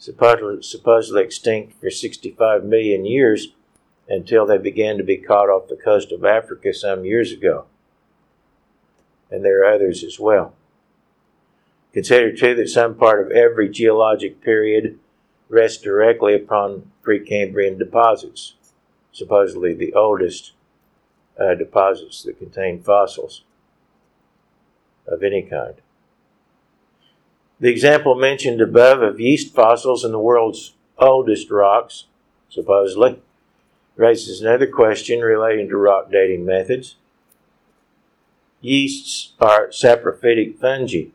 Speaker 1: supposedly, supposedly extinct for 65 million years until they began to be caught off the coast of Africa some years ago. And there are others as well. Consider too that some part of every geologic period rests directly upon Precambrian deposits, supposedly the oldest uh, deposits that contain fossils of any kind. The example mentioned above of yeast fossils in the world's oldest rocks, supposedly, raises another question relating to rock dating methods. Yeasts are saprophytic fungi.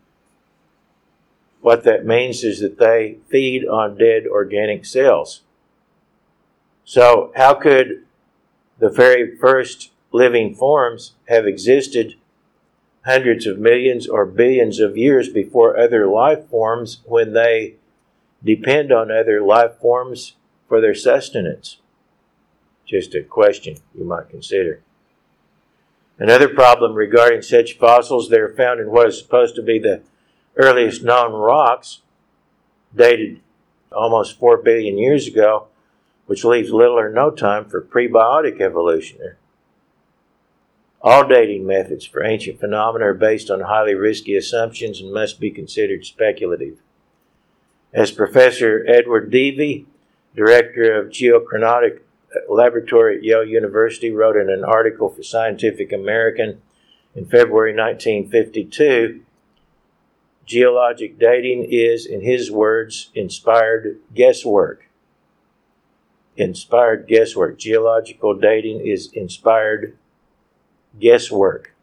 Speaker 1: What that means is that they feed on dead organic cells. So, how could the very first living forms have existed hundreds of millions or billions of years before other life forms when they depend on other life forms for their sustenance? Just a question you might consider. Another problem regarding such fossils, they are found in what is supposed to be the earliest known rocks, dated almost 4 billion years ago, which leaves little or no time for prebiotic evolution. All dating methods for ancient phenomena are based on highly risky assumptions and must be considered speculative. As Professor Edward Deevey, Director of Geochronometric Laboratory at Yale University, wrote in an article for Scientific American in February 1952, geologic dating is, in his words, inspired guesswork inspired guesswork. Geological dating is inspired guesswork.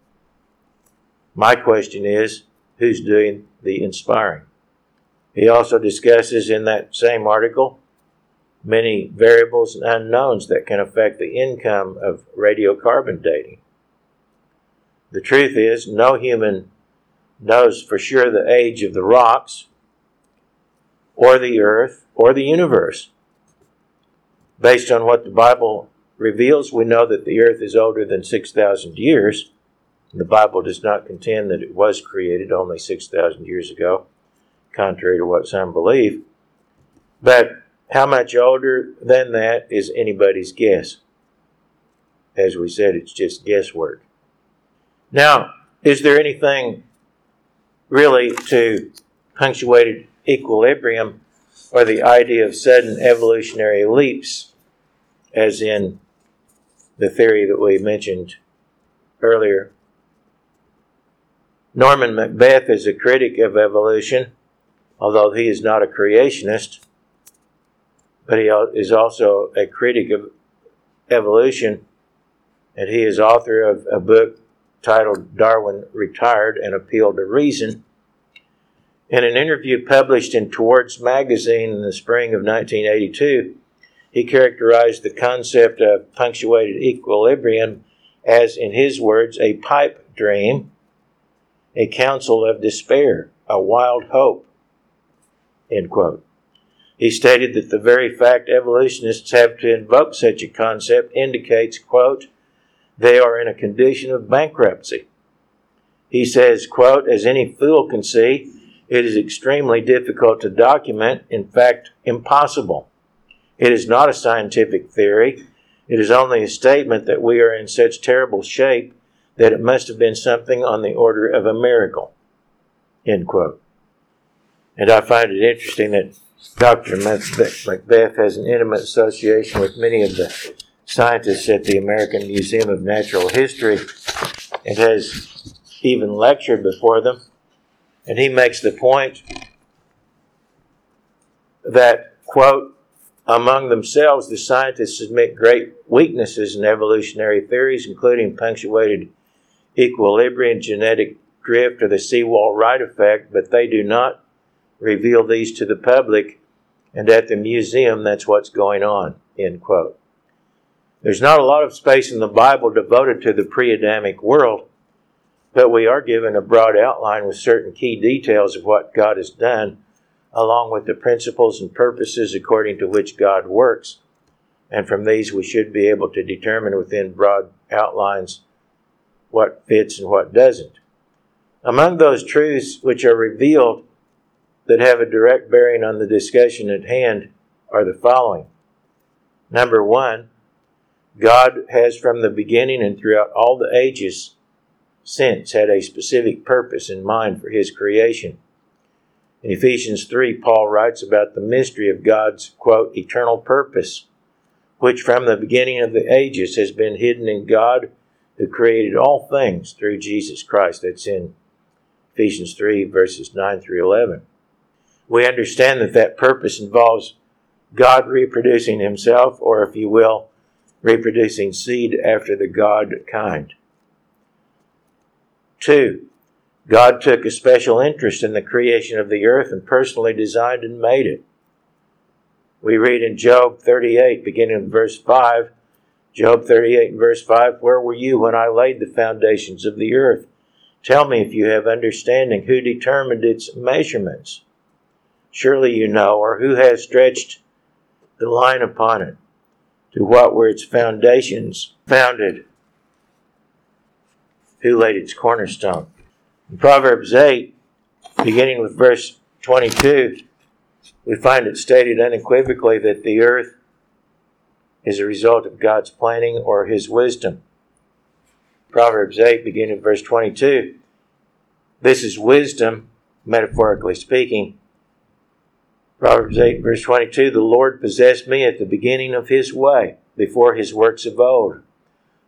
Speaker 1: My question is who's doing the inspiring? He also discusses in that same article many variables and unknowns that can affect the income of radiocarbon dating. The truth is, no human knows for sure the age of the rocks, or the earth, or the universe. Based on what the Bible reveals, we know that the earth is older than 6,000 years. The Bible does not contend that it was created only 6,000 years ago, contrary to what some believe. But how much older than that is anybody's guess. As we said, it's just guesswork. Now, is there anything really to punctuated equilibrium or the idea of sudden evolutionary leaps as in the theory that we mentioned earlier. Norman Macbeth is a critic of evolution, although he is not a creationist, but he is also a critic of evolution, and he is author of a book titled Darwin Retired An Appeal to Reason. In an interview published in Towards magazine in the spring of 1982, he characterized the concept of punctuated equilibrium as, in his words, a pipe dream, a counsel of despair, a wild hope. End quote. He stated that the very fact evolutionists have to invoke such a concept indicates, quote, they are in a condition of bankruptcy. He says, quote, as any fool can see, it is extremely difficult to document, in fact, impossible. It is not a scientific theory. It is only a statement that we are in such terrible shape that it must have been something on the order of a miracle. End quote. And I find it interesting that Dr. Macbeth has an intimate association with many of the scientists at the American Museum of Natural History and has even lectured before them. And he makes the point that, quote, among themselves, the scientists admit great weaknesses in evolutionary theories, including punctuated equilibrium, genetic drift, or the Sewall Wright effect, but they do not reveal these to the public, and at the museum, that's what's going on. End quote. There's not a lot of space in the Bible devoted to the pre Adamic world, but we are given a broad outline with certain key details of what God has done along with the principles and purposes according to which God works. And from these, we should be able to determine within broad outlines what fits and what doesn't. Among those truths which are revealed that have a direct bearing on the discussion at hand are the following. Number one, God has from the beginning and throughout all the ages since had a specific purpose in mind for his creation. In Ephesians 3, Paul writes about the mystery of God's, quote, eternal purpose, which from the beginning of the ages has been hidden in God who created all things through Jesus Christ. That's in Ephesians 3, verses 9 through 11. We understand that that purpose involves God reproducing himself, or if you will, reproducing seed after the God kind. Two, God took a special interest in the creation of the earth and personally designed and made it. We read in Job 38, beginning in verse 5, Job 38 and verse 5, Where were you when I laid the foundations of the earth? Tell me if you have understanding, who determined its measurements? Surely you know, or who has stretched the line upon it? To what were its foundations founded? Who laid its cornerstone? In Proverbs 8, beginning with verse 22, we find it stated unequivocally that the earth is a result of God's planning or His wisdom. Proverbs 8, beginning with verse 22. This is wisdom, metaphorically speaking. Proverbs 8, verse 22 The Lord possessed me at the beginning of His way, before His works of old.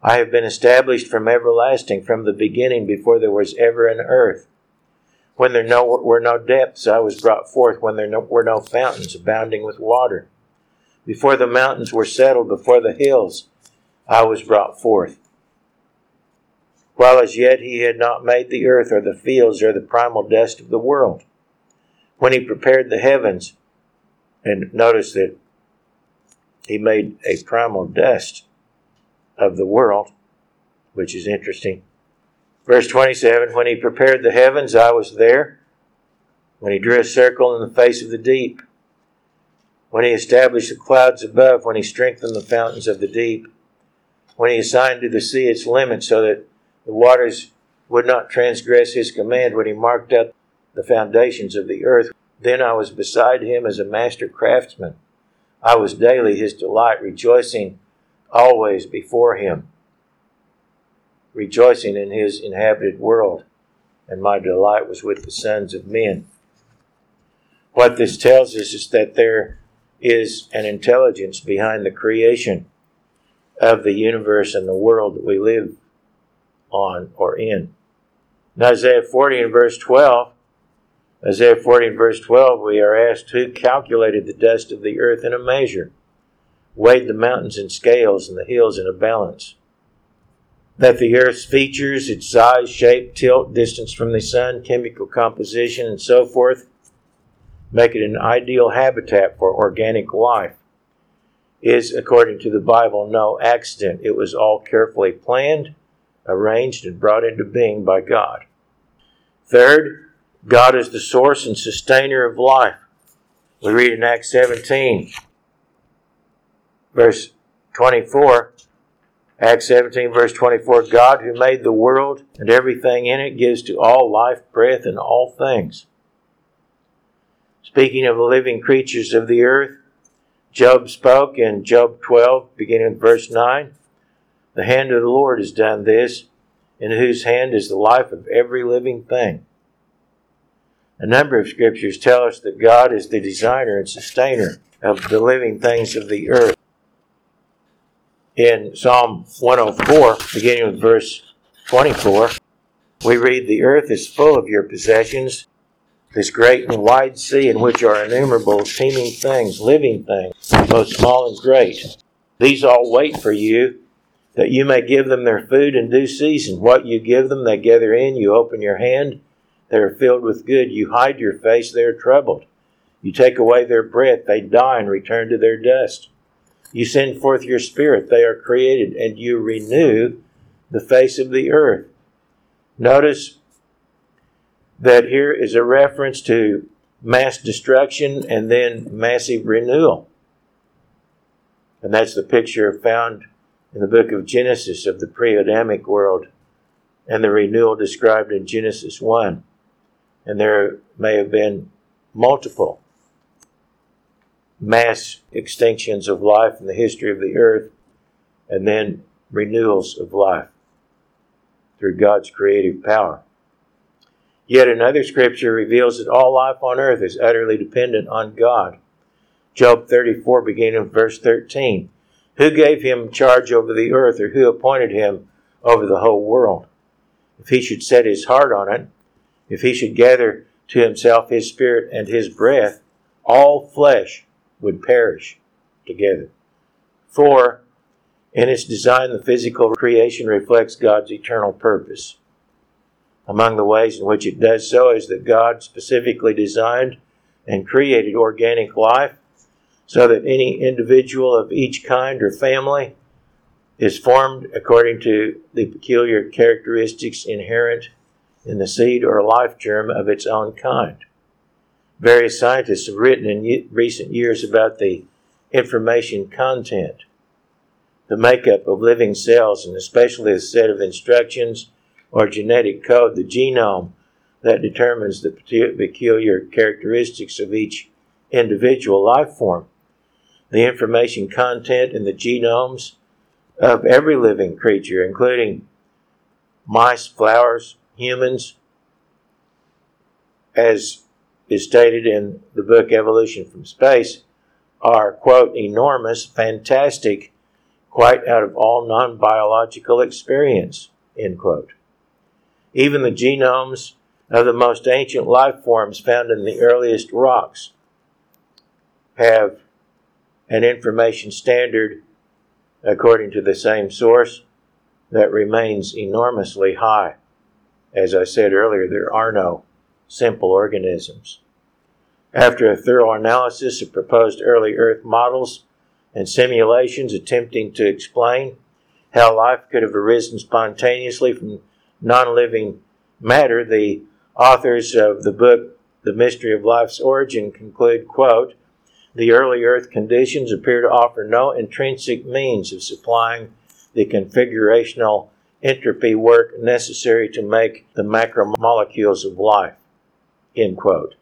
Speaker 1: I have been established from everlasting, from the beginning, before there was ever an earth. When there no, were no depths, I was brought forth. When there no, were no fountains abounding with water. Before the mountains were settled, before the hills, I was brought forth. While as yet he had not made the earth or the fields or the primal dust of the world. When he prepared the heavens, and notice that he made a primal dust of the world, which is interesting. Verse 27 When he prepared the heavens, I was there. When he drew a circle in the face of the deep. When he established the clouds above. When he strengthened the fountains of the deep. When he assigned to the sea its limits so that the waters would not transgress his command. When he marked out the foundations of the earth. Then I was beside him as a master craftsman. I was daily his delight, rejoicing always before him rejoicing in his inhabited world, and my delight was with the sons of men. What this tells us is that there is an intelligence behind the creation of the universe and the world that we live on or in. In Isaiah 40 and verse 12, Isaiah 40 and verse 12, we are asked who calculated the dust of the earth in a measure, weighed the mountains in scales and the hills in a balance that the Earth's features, its size, shape, tilt, distance from the sun, chemical composition, and so forth, make it an ideal habitat for organic life, is, according to the Bible, no accident. It was all carefully planned, arranged, and brought into being by God. Third, God is the source and sustainer of life. We read in Acts 17, verse 24 Acts 17, verse 24 God, who made the world and everything in it, gives to all life, breath, and all things. Speaking of the living creatures of the earth, Job spoke in Job 12, beginning with verse 9 The hand of the Lord has done this, in whose hand is the life of every living thing. A number of scriptures tell us that God is the designer and sustainer of the living things of the earth in Psalm 104, beginning with verse 24, we read, The earth is full of your possessions, this great and wide sea in which are innumerable teeming things, living things, both small and great. These all wait for you, that you may give them their food in due season. What you give them, they gather in. You open your hand, they are filled with good. You hide your face, they are troubled. You take away their breath, they die and return to their dust. You send forth your spirit, they are created, and you renew the face of the earth. Notice that here is a reference to mass destruction and then massive renewal. And that's the picture found in the book of Genesis of the pre Adamic world and the renewal described in Genesis 1. And there may have been multiple mass extinctions of life in the history of the earth, and then renewals of life through God's creative power. Yet another scripture reveals that all life on earth is utterly dependent on God. Job 34, beginning of verse 13. Who gave him charge over the earth, or who appointed him over the whole world? If he should set his heart on it, if he should gather to himself his spirit and his breath, all flesh would perish together. Four, in its design, the physical creation reflects God's eternal purpose. Among the ways in which it does so is that God specifically designed and created organic life so that any individual of each kind or family is formed according to the peculiar characteristics inherent in the seed or life germ of its own kind. Various scientists have written in recent years about the information content, the makeup of living cells, and especially the set of instructions or genetic code, the genome, that determines the peculiar characteristics of each individual life form. The information content in the genomes of every living creature, including mice, flowers, humans, as is stated in the book Evolution from Space, are, quote, enormous, fantastic, quite out of all non biological experience, end quote. Even the genomes of the most ancient life forms found in the earliest rocks have an information standard, according to the same source, that remains enormously high. As I said earlier, there are no simple organisms. After a thorough analysis of proposed early Earth models and simulations attempting to explain how life could have arisen spontaneously from non living matter, the authors of the book The Mystery of Life's Origin conclude, quote, the early Earth conditions appear to offer no intrinsic means of supplying the configurational entropy work necessary to make the macromolecules of life. End quote.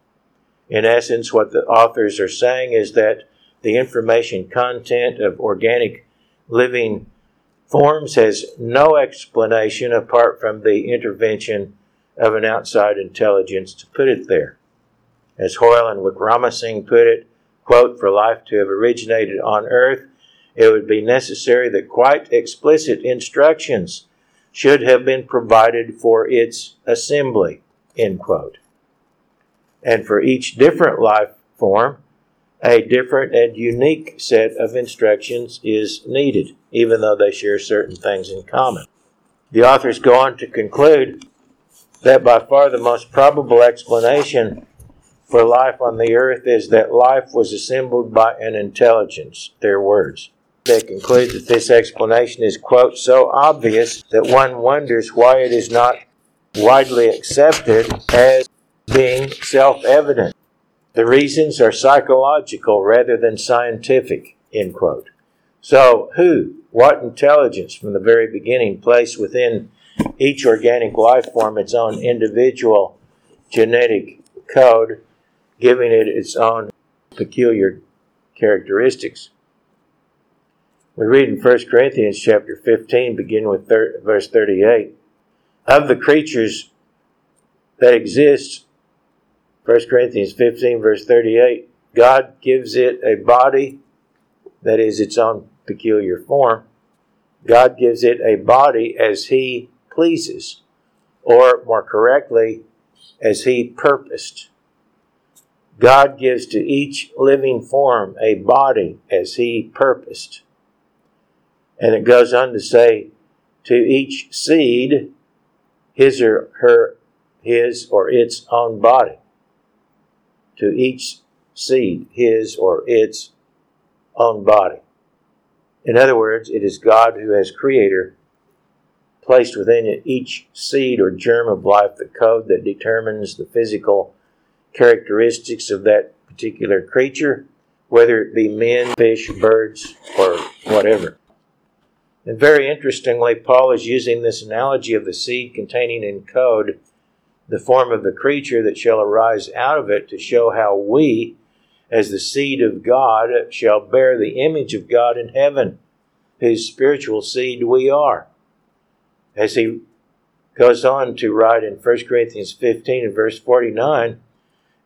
Speaker 1: In essence, what the authors are saying is that the information content of organic living forms has no explanation apart from the intervention of an outside intelligence to put it there. As Hoyle and Wickramasinghe put it, quote, for life to have originated on earth, it would be necessary that quite explicit instructions should have been provided for its assembly, end quote. And for each different life form, a different and unique set of instructions is needed, even though they share certain things in common. The authors go on to conclude that by far the most probable explanation for life on the earth is that life was assembled by an intelligence, their words. They conclude that this explanation is, quote, so obvious that one wonders why it is not widely accepted as being self evident. The reasons are psychological rather than scientific, end quote. So, who, what intelligence from the very beginning placed within each organic life form its own individual genetic code, giving it its own peculiar characteristics? We read in 1 Corinthians chapter 15, beginning with thir- verse 38. Of the creatures that exist, 1 Corinthians 15, verse 38, God gives it a body that is its own peculiar form. God gives it a body as He pleases, or more correctly, as He purposed. God gives to each living form a body as He purposed. And it goes on to say, to each seed, his or her, his or its own body. To each seed, his or its own body. In other words, it is God who, as creator, placed within each seed or germ of life the code that determines the physical characteristics of that particular creature, whether it be men, fish, birds, or whatever. And very interestingly, Paul is using this analogy of the seed containing in code the form of the creature that shall arise out of it to show how we, as the seed of God, shall bear the image of God in heaven, whose spiritual seed we are. As he goes on to write in 1 Corinthians 15 and verse 49,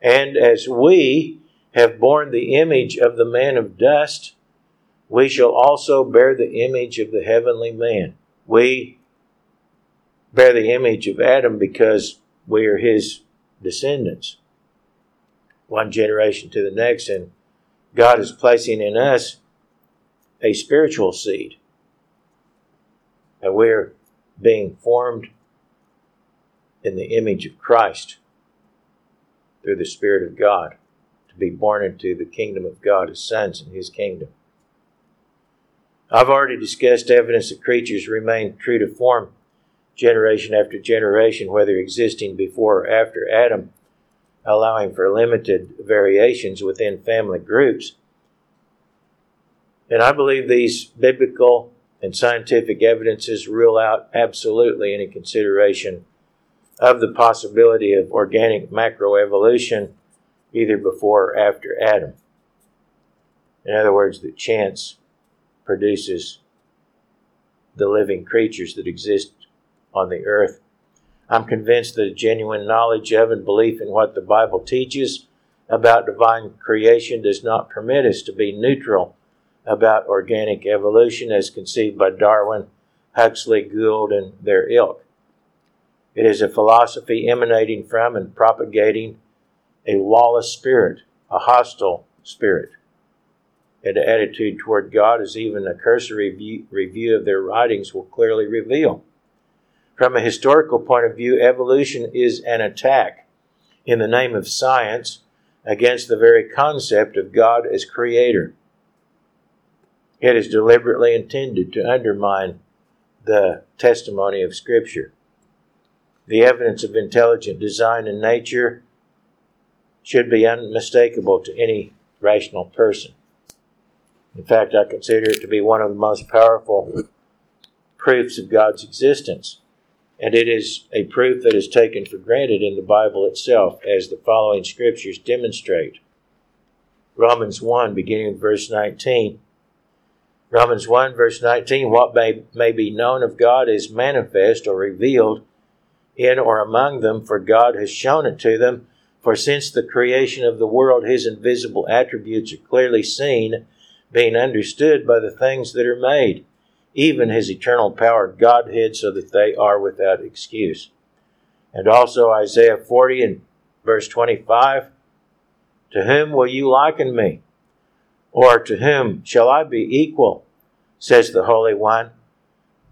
Speaker 1: and as we have borne the image of the man of dust, we shall also bear the image of the heavenly man. We bear the image of Adam because we are his descendants. One generation to the next, and God is placing in us a spiritual seed. And we're being formed in the image of Christ through the Spirit of God to be born into the kingdom of God as sons in His kingdom. I've already discussed evidence that creatures remain true to form generation after generation, whether existing before or after Adam, allowing for limited variations within family groups. And I believe these biblical and scientific evidences rule out absolutely any consideration of the possibility of organic macroevolution either before or after Adam. In other words, that chance produces the living creatures that exist on the earth. I'm convinced that a genuine knowledge of and belief in what the Bible teaches about divine creation does not permit us to be neutral about organic evolution as conceived by Darwin, Huxley, Gould, and their ilk. It is a philosophy emanating from and propagating a lawless spirit, a hostile spirit. An attitude toward God, as even a cursory review, review of their writings will clearly reveal. From a historical point of view, evolution is an attack in the name of science against the very concept of God as creator. It is deliberately intended to undermine the testimony of Scripture. The evidence of intelligent design in nature should be unmistakable to any rational person. In fact, I consider it to be one of the most powerful proofs of God's existence. And it is a proof that is taken for granted in the Bible itself, as the following scriptures demonstrate. Romans 1, beginning with verse 19. Romans 1, verse 19 What may, may be known of God is manifest or revealed in or among them, for God has shown it to them. For since the creation of the world, his invisible attributes are clearly seen, being understood by the things that are made, even his eternal power, Godhead, so that they are without excuse. And also Isaiah 40 and verse 25 To whom will you liken me? Or to whom shall I be equal? Says the Holy One.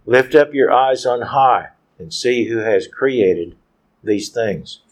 Speaker 1: Lift up your eyes on high and see who has created these things.